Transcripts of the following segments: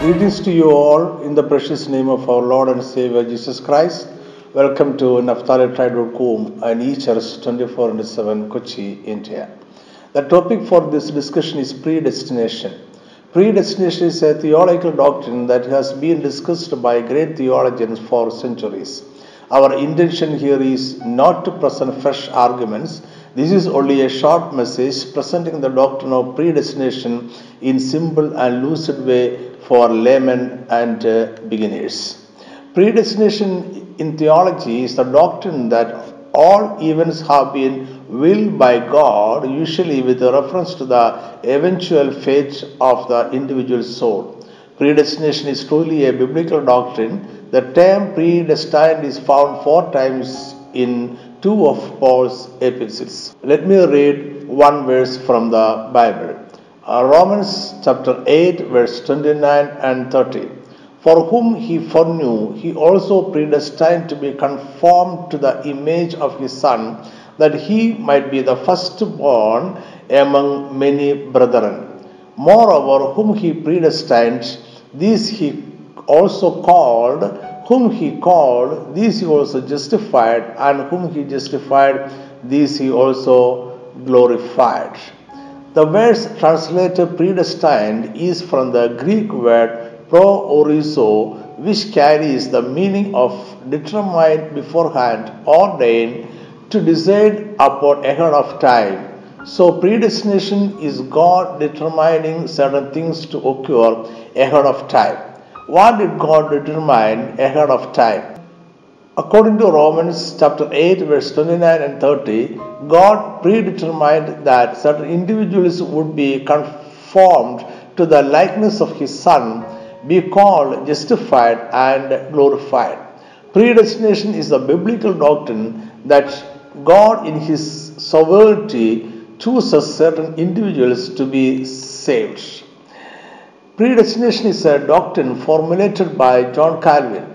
Greetings to you all in the precious name of our Lord and Savior Jesus Christ. Welcome to NaphtaliTribe.com and eChurch 24 into 7 Kochi, India. The topic for this discussion is predestination. Predestination is a theological doctrine that has been discussed by great theologians for centuries. Our intention here is not to present fresh arguments. This is only a short message presenting the doctrine of predestination in simple and lucid way for laymen and uh, beginners. Predestination in theology is the doctrine that all events have been willed by God, usually with reference to the eventual fate of the individual soul. Predestination is truly a biblical doctrine. The term predestined is found four times in two of Paul's epistles. Let me read one verse from the Bible. Uh, Romans chapter 8, verse 29 and 30. For whom he foreknew, he also predestined to be conformed to the image of his Son, that he might be the firstborn among many brethren. Moreover, whom he predestined, these he also called, whom he called, these he also justified, and whom he justified, these he also glorified. The verse translated predestined is from the Greek word pro orizo, which carries the meaning of determined beforehand, ordained to decide upon ahead of time. So, predestination is God determining certain things to occur ahead of time. What did God determine ahead of time? According to Romans chapter 8, verse 29 and 30, God predetermined that certain individuals would be conformed to the likeness of His Son, be called justified and glorified. Predestination is a biblical doctrine that God, in His sovereignty, chooses certain individuals to be saved. Predestination is a doctrine formulated by John Calvin.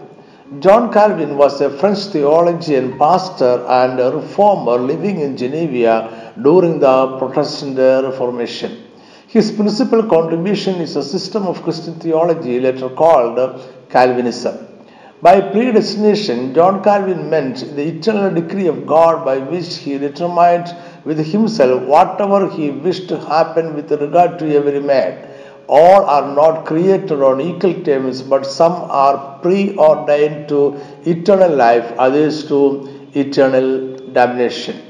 John Calvin was a French theologian, pastor, and reformer living in Geneva during the Protestant Reformation. His principal contribution is a system of Christian theology later called Calvinism. By predestination, John Calvin meant the eternal decree of God by which he determined with himself whatever he wished to happen with regard to every man all are not created on equal terms, but some are preordained to eternal life, others to eternal damnation.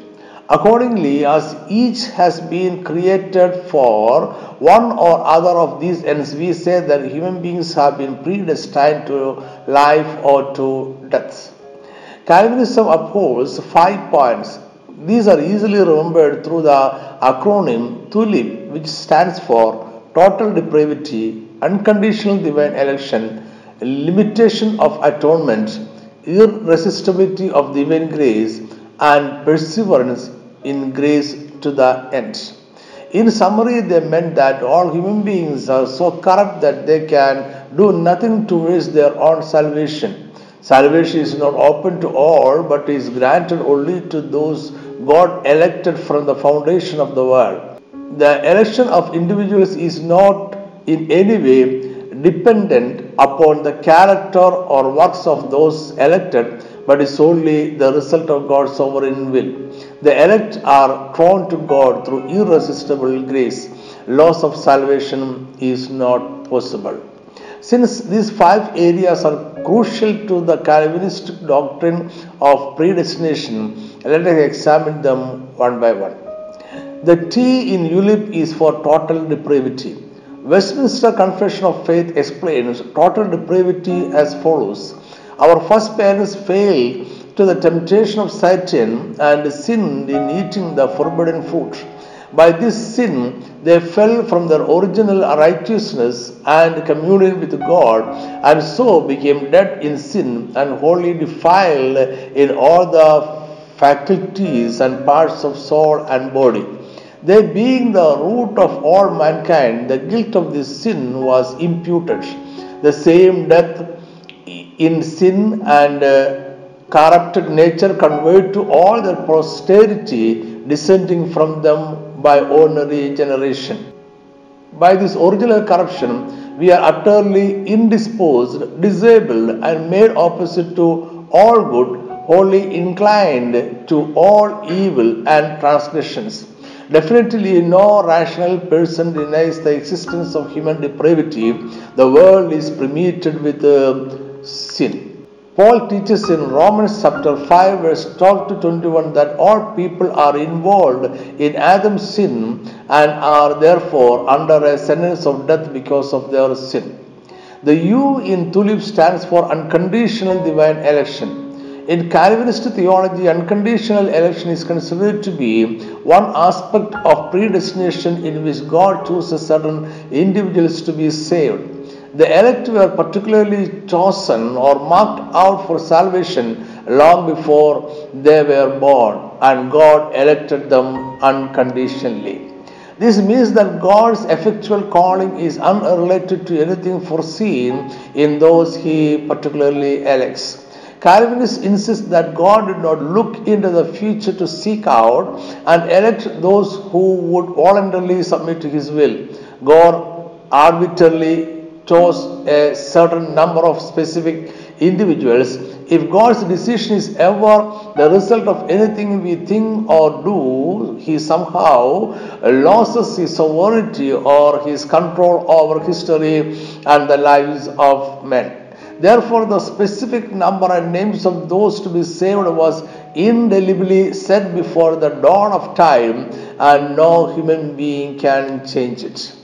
Accordingly, as each has been created for one or other of these ends, we say that human beings have been predestined to life or to death. Calvinism upholds five points. These are easily remembered through the acronym TULIP, which stands for total depravity, unconditional divine election, limitation of atonement, irresistibility of divine grace, and perseverance in grace to the end. In summary, they meant that all human beings are so corrupt that they can do nothing towards their own salvation. Salvation is not open to all, but is granted only to those God elected from the foundation of the world the election of individuals is not in any way dependent upon the character or works of those elected, but is only the result of God's sovereign will. The elect are drawn to God through irresistible grace. Loss of salvation is not possible. Since these five areas are crucial to the Calvinistic doctrine of predestination, let us examine them one by one. The T in ULIP is for total depravity. Westminster Confession of Faith explains total depravity as follows Our first parents failed to the temptation of Satan and sinned in eating the forbidden fruit. By this sin, they fell from their original righteousness and communion with God, and so became dead in sin and wholly defiled in all the faculties and parts of soul and body. They being the root of all mankind, the guilt of this sin was imputed. The same death in sin and uh, corrupted nature conveyed to all their posterity descending from them by ordinary generation. By this original corruption, we are utterly indisposed, disabled, and made opposite to all good, wholly inclined to all evil and transgressions. Definitely, no rational person denies the existence of human depravity. The world is permeated with uh, sin. Paul teaches in Romans chapter 5, verse 12 to 21 that all people are involved in Adam's sin and are therefore under a sentence of death because of their sin. The U in tulip stands for unconditional divine election. In Calvinist theology, unconditional election is considered to be one aspect of predestination in which God chooses certain individuals to be saved. The elect were particularly chosen or marked out for salvation long before they were born, and God elected them unconditionally. This means that God's effectual calling is unrelated to anything foreseen in those He particularly elects. Calvinists insist that God did not look into the future to seek out and elect those who would voluntarily submit to His will. God arbitrarily chose a certain number of specific individuals, if God's decision is ever the result of anything we think or do, He somehow loses His sovereignty or His control over history and the lives of men. Therefore, the specific number and names of those to be saved was indelibly set before the dawn of time, and no human being can change it.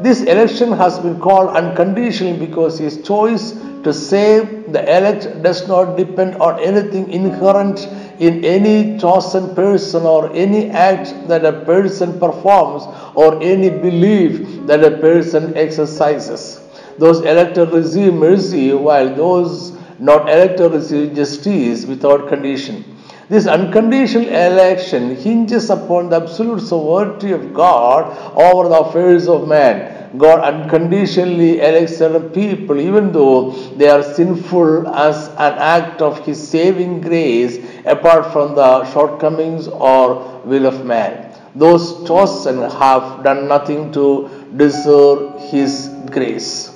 This election has been called unconditional because his choice to save the elect does not depend on anything inherent in any chosen person or any act that a person performs or any belief that a person exercises. Those elected receive mercy while those not elected receive justice without condition. This unconditional election hinges upon the absolute sovereignty of God over the affairs of man. God unconditionally elects certain people even though they are sinful as an act of His saving grace apart from the shortcomings or will of man. Those chosen have done nothing to deserve His grace.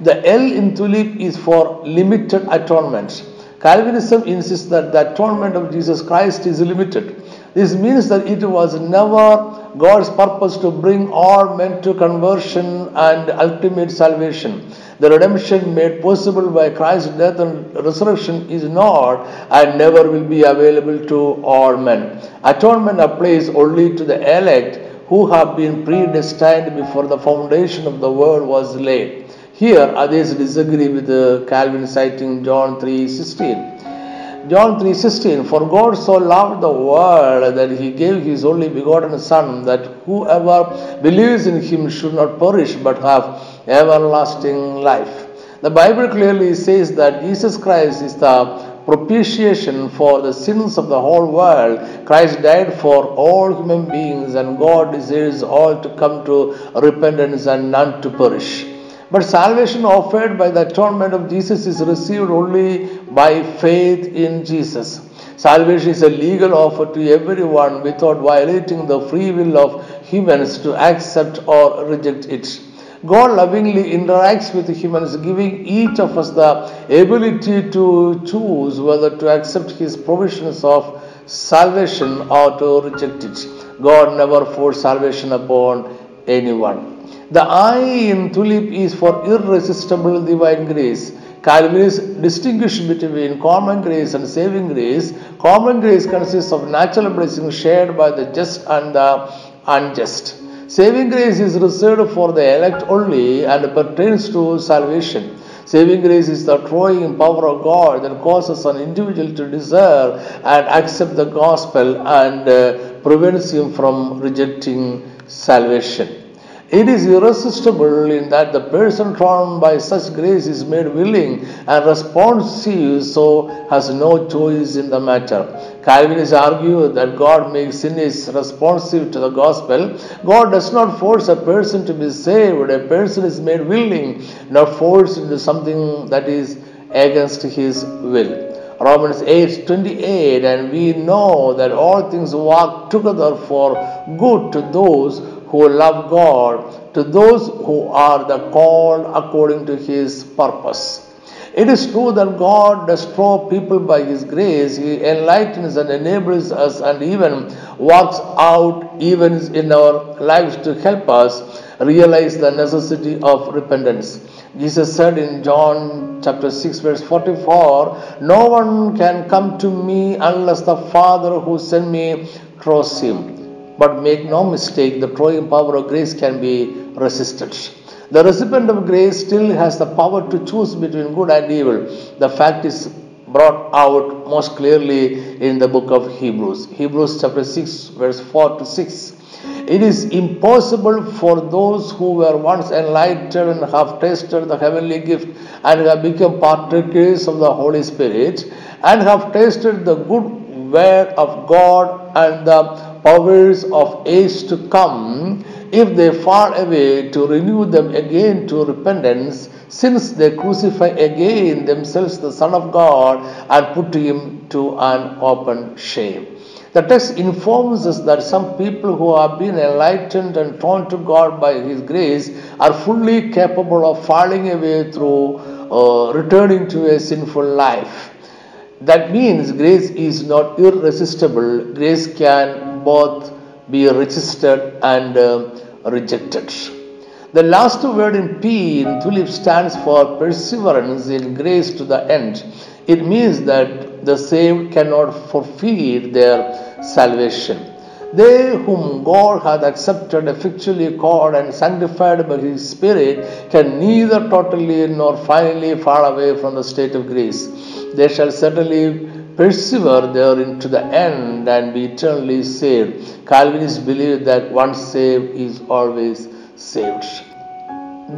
The L in tulip is for limited atonement. Calvinism insists that the atonement of Jesus Christ is limited. This means that it was never God's purpose to bring all men to conversion and ultimate salvation. The redemption made possible by Christ's death and resurrection is not and never will be available to all men. Atonement applies only to the elect who have been predestined before the foundation of the world was laid. Here, others disagree with uh, Calvin citing John 3.16. John 3.16 For God so loved the world that he gave his only begotten Son, that whoever believes in him should not perish but have everlasting life. The Bible clearly says that Jesus Christ is the propitiation for the sins of the whole world. Christ died for all human beings, and God desires all to come to repentance and none to perish. But salvation offered by the atonement of Jesus is received only by faith in Jesus. Salvation is a legal offer to everyone without violating the free will of humans to accept or reject it. God lovingly interacts with humans, giving each of us the ability to choose whether to accept His provisions of salvation or to reject it. God never forced salvation upon anyone. The I in tulip is for irresistible divine grace. Calvinists distinguish between common grace and saving grace. Common grace consists of natural blessings shared by the just and the unjust. Saving grace is reserved for the elect only and pertains to salvation. Saving grace is the drawing power of God that causes an individual to desire and accept the gospel and uh, prevents him from rejecting salvation. It is irresistible in that the person drawn by such grace is made willing and responsive, so has no choice in the matter. Calvinists argue that God makes sinners responsive to the gospel. God does not force a person to be saved. A person is made willing, not forced into something that is against his will. Romans 8 28, and we know that all things work together for good to those who love God, to those who are the called according to his purpose. It is true that God does draw people by His grace. He enlightens and enables us and even works out events in our lives to help us realize the necessity of repentance. Jesus said in John chapter 6 verse 44, No one can come to me unless the Father who sent me draws him. But make no mistake, the drawing power of grace can be resisted. The recipient of grace still has the power to choose between good and evil. The fact is brought out most clearly in the book of Hebrews. Hebrews chapter 6, verse 4 to 6. It is impossible for those who were once enlightened and have tasted the heavenly gift and have become partakers of the Holy Spirit and have tasted the good word of God and the powers of age to come, if they fall away, to renew them again to repentance, since they crucify again themselves the Son of God and put him to an open shame. The text informs us that some people who have been enlightened and drawn to God by His grace are fully capable of falling away through uh, returning to a sinful life. That means grace is not irresistible, grace can both be resisted and uh, rejected. The last word in P in tulip stands for perseverance in grace to the end. It means that the saved cannot forfeit their salvation. They whom God hath accepted, effectually called, and sanctified by His Spirit can neither totally nor finally fall away from the state of grace. They shall certainly persevere there into the end and be eternally saved. Calvinists believe that once saved is always saved.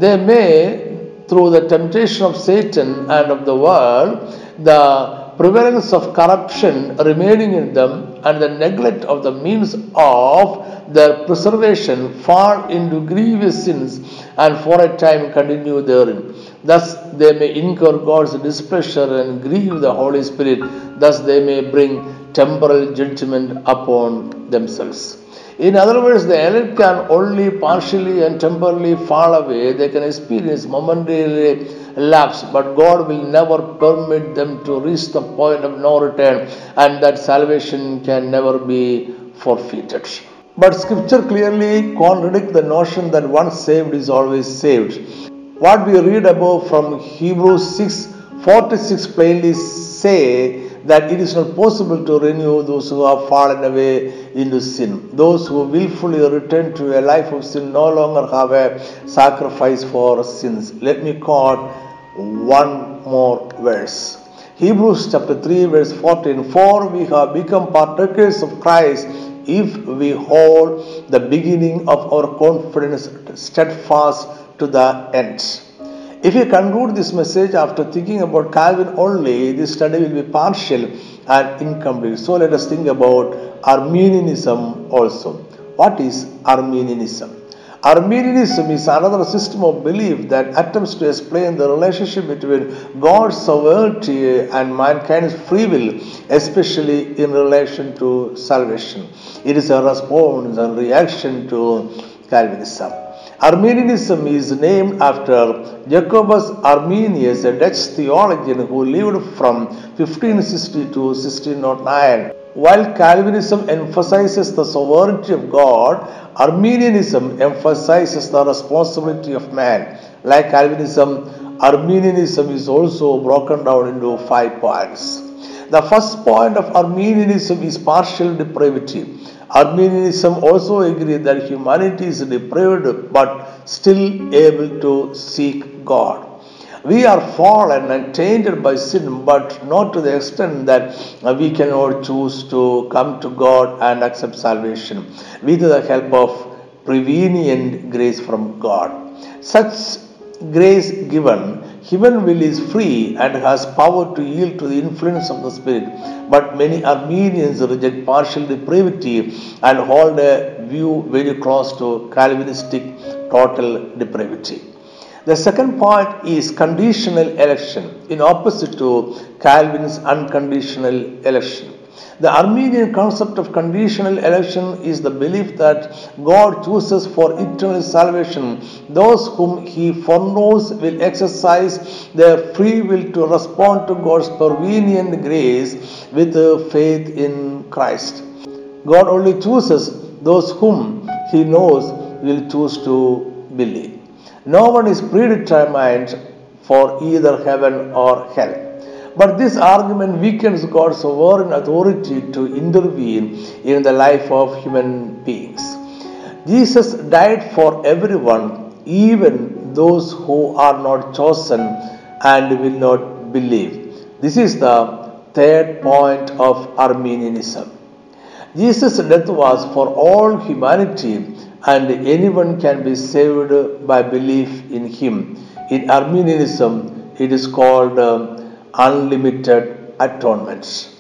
They may, through the temptation of Satan and of the world, the prevalence of corruption remaining in them and the neglect of the means of their preservation fall into grievous sins and for a time continue therein. Thus they may incur God's displeasure and grieve the Holy Spirit. Thus they may bring temporal judgment upon themselves. In other words, the elect can only partially and temporarily fall away. They can experience momentary lapse, but God will never permit them to reach the point of no return, and that salvation can never be forfeited. But scripture clearly contradicts the notion that once saved is always saved. What we read above from Hebrews 6 46 plainly say that it is not possible to renew those who have fallen away into sin. Those who willfully return to a life of sin no longer have a sacrifice for sins. Let me quote one more verse. Hebrews chapter 3, verse 14 For we have become partakers of Christ if we hold the beginning of our confidence steadfast to the end. If you conclude this message after thinking about Calvin only, this study will be partial and incomplete. So let us think about Arminianism also. What is Arminianism? Arminianism is another system of belief that attempts to explain the relationship between God's sovereignty and mankind's free will, especially in relation to salvation. It is a response and reaction to Calvinism. Arminianism is named after Jacobus Arminius, a Dutch theologian who lived from 1560 to 1609. While Calvinism emphasizes the sovereignty of God, Arminianism emphasizes the responsibility of man. Like Calvinism, Arminianism is also broken down into five points. The first point of Arminianism is partial depravity. Arminianism also agrees that humanity is depraved but still able to seek God. We are fallen and tainted by sin, but not to the extent that we cannot choose to come to God and accept salvation with the help of prevenient grace from God. Such grace given Human will is free and has power to yield to the influence of the Spirit, but many Arminians reject partial depravity and hold a view very close to Calvinistic total depravity. The second point is conditional election, in opposite to Calvin's unconditional election. The Arminian concept of conditional election is the belief that God chooses for eternal salvation those whom He foreknows will exercise their free will to respond to God's prevenient grace with uh, faith in Christ. God only chooses those whom He knows will choose to believe. No one is predetermined for either heaven or hell. But this argument weakens God's sovereign authority to intervene in the life of human beings. Jesus died for everyone, even those who are not chosen and will not believe. This is the third point of Arminianism. Jesus' death was for all humanity, and anyone can be saved by belief in Him. In Arminianism, it is called uh, unlimited atonement.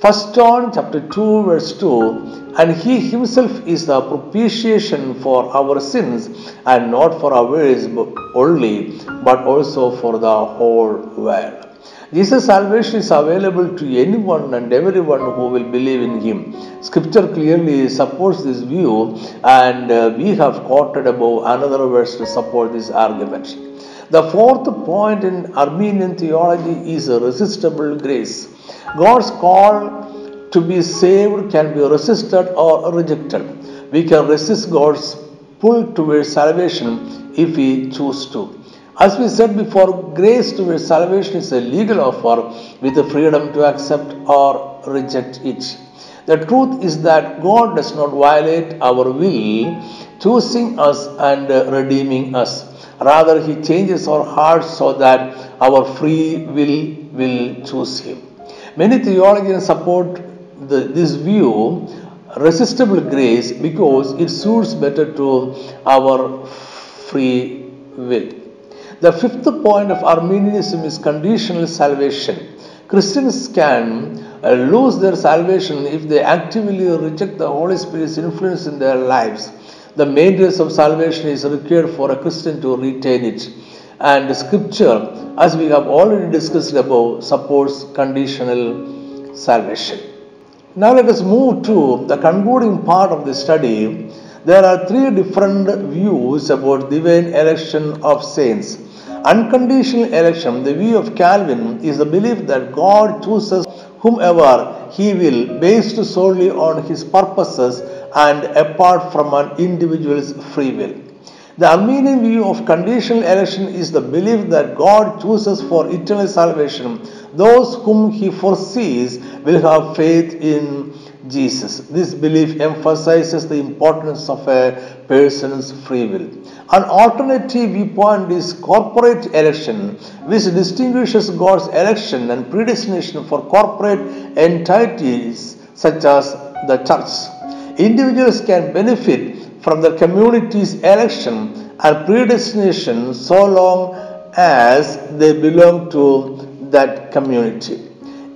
First John chapter 2 verse 2 and he himself is the propitiation for our sins and not for ours only but also for the whole world. Jesus' salvation is available to anyone and everyone who will believe in Him. Scripture clearly supports this view, and uh, we have quoted above another verse to support this argument. The fourth point in Arminian theology is irresistible grace. God's call to be saved can be resisted or rejected. We can resist God's pull towards salvation if we choose to. As we said before, grace towards salvation is a legal offer with the freedom to accept or reject it. The truth is that God does not violate our will, choosing us and redeeming us. Rather, He changes our hearts so that our free will will choose Him. Many theologians support the, this view, resistible grace, because it suits better to our free will. The fifth point of Arminianism is conditional salvation. Christians can uh, lose their salvation if they actively reject the Holy Spirit's influence in their lives the main grace of salvation is required for a Christian to retain it. And scripture, as we have already discussed above, supports conditional salvation. Now let us move to the concluding part of the study. There are three different views about divine election of saints. Unconditional election, the view of Calvin, is the belief that God chooses whomever he will based solely on his purposes and apart from an individual's free will. The Arminian view of conditional election is the belief that God chooses for eternal salvation those whom He foresees will have faith in Jesus. This belief emphasizes the importance of a person's free will. An alternative viewpoint is corporate election, which distinguishes God's election and predestination for corporate entities such as the church. Individuals can benefit from the community's election and predestination so long as they belong to that community.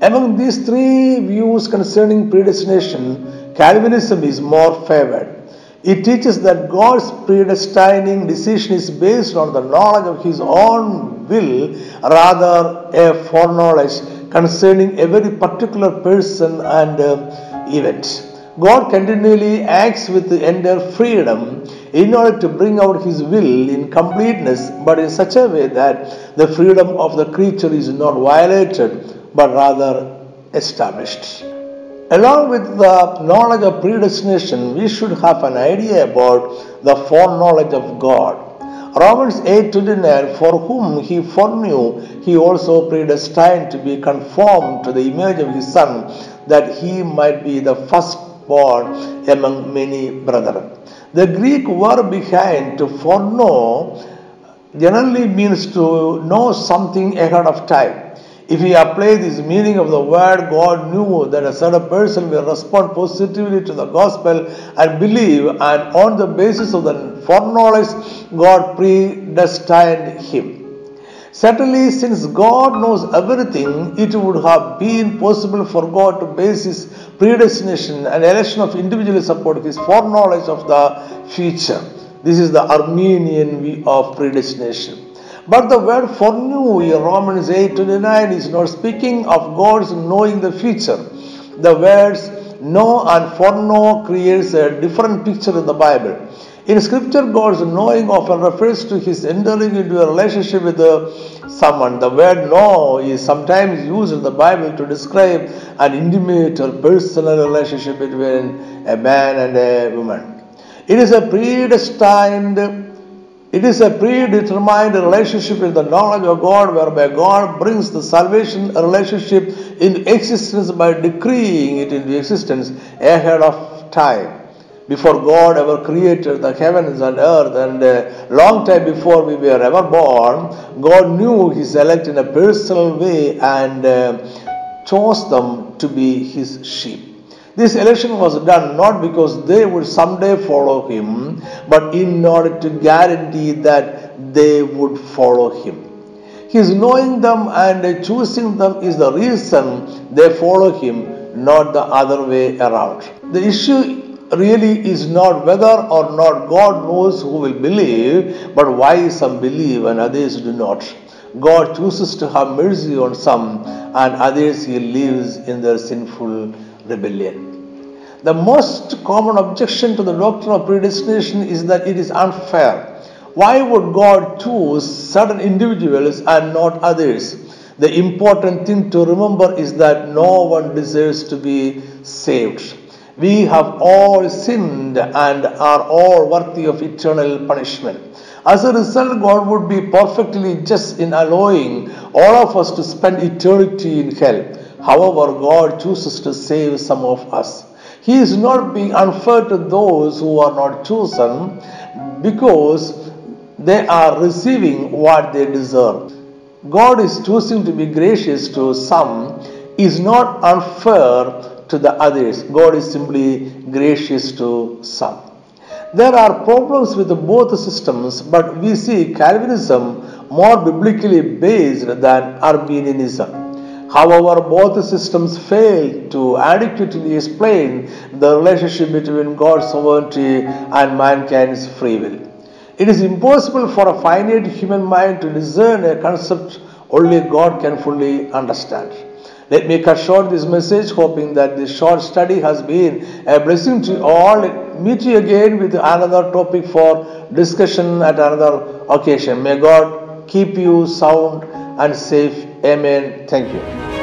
Among these three views concerning predestination, Calvinism is more favored. It teaches that God's predestining decision is based on the knowledge of His own will rather a foreknowledge concerning every particular person and uh, event. God continually acts with entire freedom in order to bring out His will in completeness, but in such a way that the freedom of the creature is not violated but rather established. Along with the knowledge of predestination, we should have an idea about the foreknowledge of God. Romans 8:29 For whom he foreknew, he also predestined to be conformed to the image of his Son, that he might be the first born among many brethren. The Greek word behind to foreknow generally means to know something ahead of time. If we apply this meaning of the word, God knew that a certain person will respond positively to the gospel and believe, and on the basis of the foreknowledge, God predestined him. Certainly, since God knows everything, it would have been possible for God to base His predestination and election of individuals upon His foreknowledge of the future. This is the Arminian view of predestination. But the word foreknew in Romans 8 29 is not speaking of God's knowing the future, The words know and foreknow creates a different picture in the Bible. In scripture, God's knowing often refers to his entering into a relationship with someone. The word know is sometimes used in the Bible to describe an intimate or personal relationship between a man and a woman. It is a predestined it is a predetermined relationship in the knowledge of God whereby God brings the salvation relationship into existence by decreeing it into existence ahead of time. Before God ever created the heavens and earth, and a long time before we were ever born, God knew His elect in a personal way and uh, chose them to be His sheep. This election was done not because they would someday follow him, but in order to guarantee that they would follow him. His knowing them and choosing them is the reason they follow him, not the other way around. The issue really is not whether or not God knows who will believe, but why some believe and others do not. God chooses to have mercy on some, and others He leaves in their sinful rebellion. The most common objection to the doctrine of predestination is that it is unfair. Why would God choose certain individuals and not others? The important thing to remember is that no one deserves to be saved. We have all sinned and are all worthy of eternal punishment. As a result, God would be perfectly just in allowing all of us to spend eternity in hell. However, God chooses to save some of us. He is not being unfair to those who are not chosen because they are receiving what they deserve. God is choosing to be gracious to some is not unfair to the others. God is simply gracious to some. There are problems with both systems, but we see Calvinism more biblically based than Arminianism. However, both systems fail to adequately explain the relationship between God's sovereignty and mankind's free will. It is impossible for a finite human mind to discern a concept only God can fully understand. Let me cut short this message, hoping that this short study has been a blessing to all. Meet you again with another topic for discussion at another occasion. May God keep you sound and safe Amen. Thank you.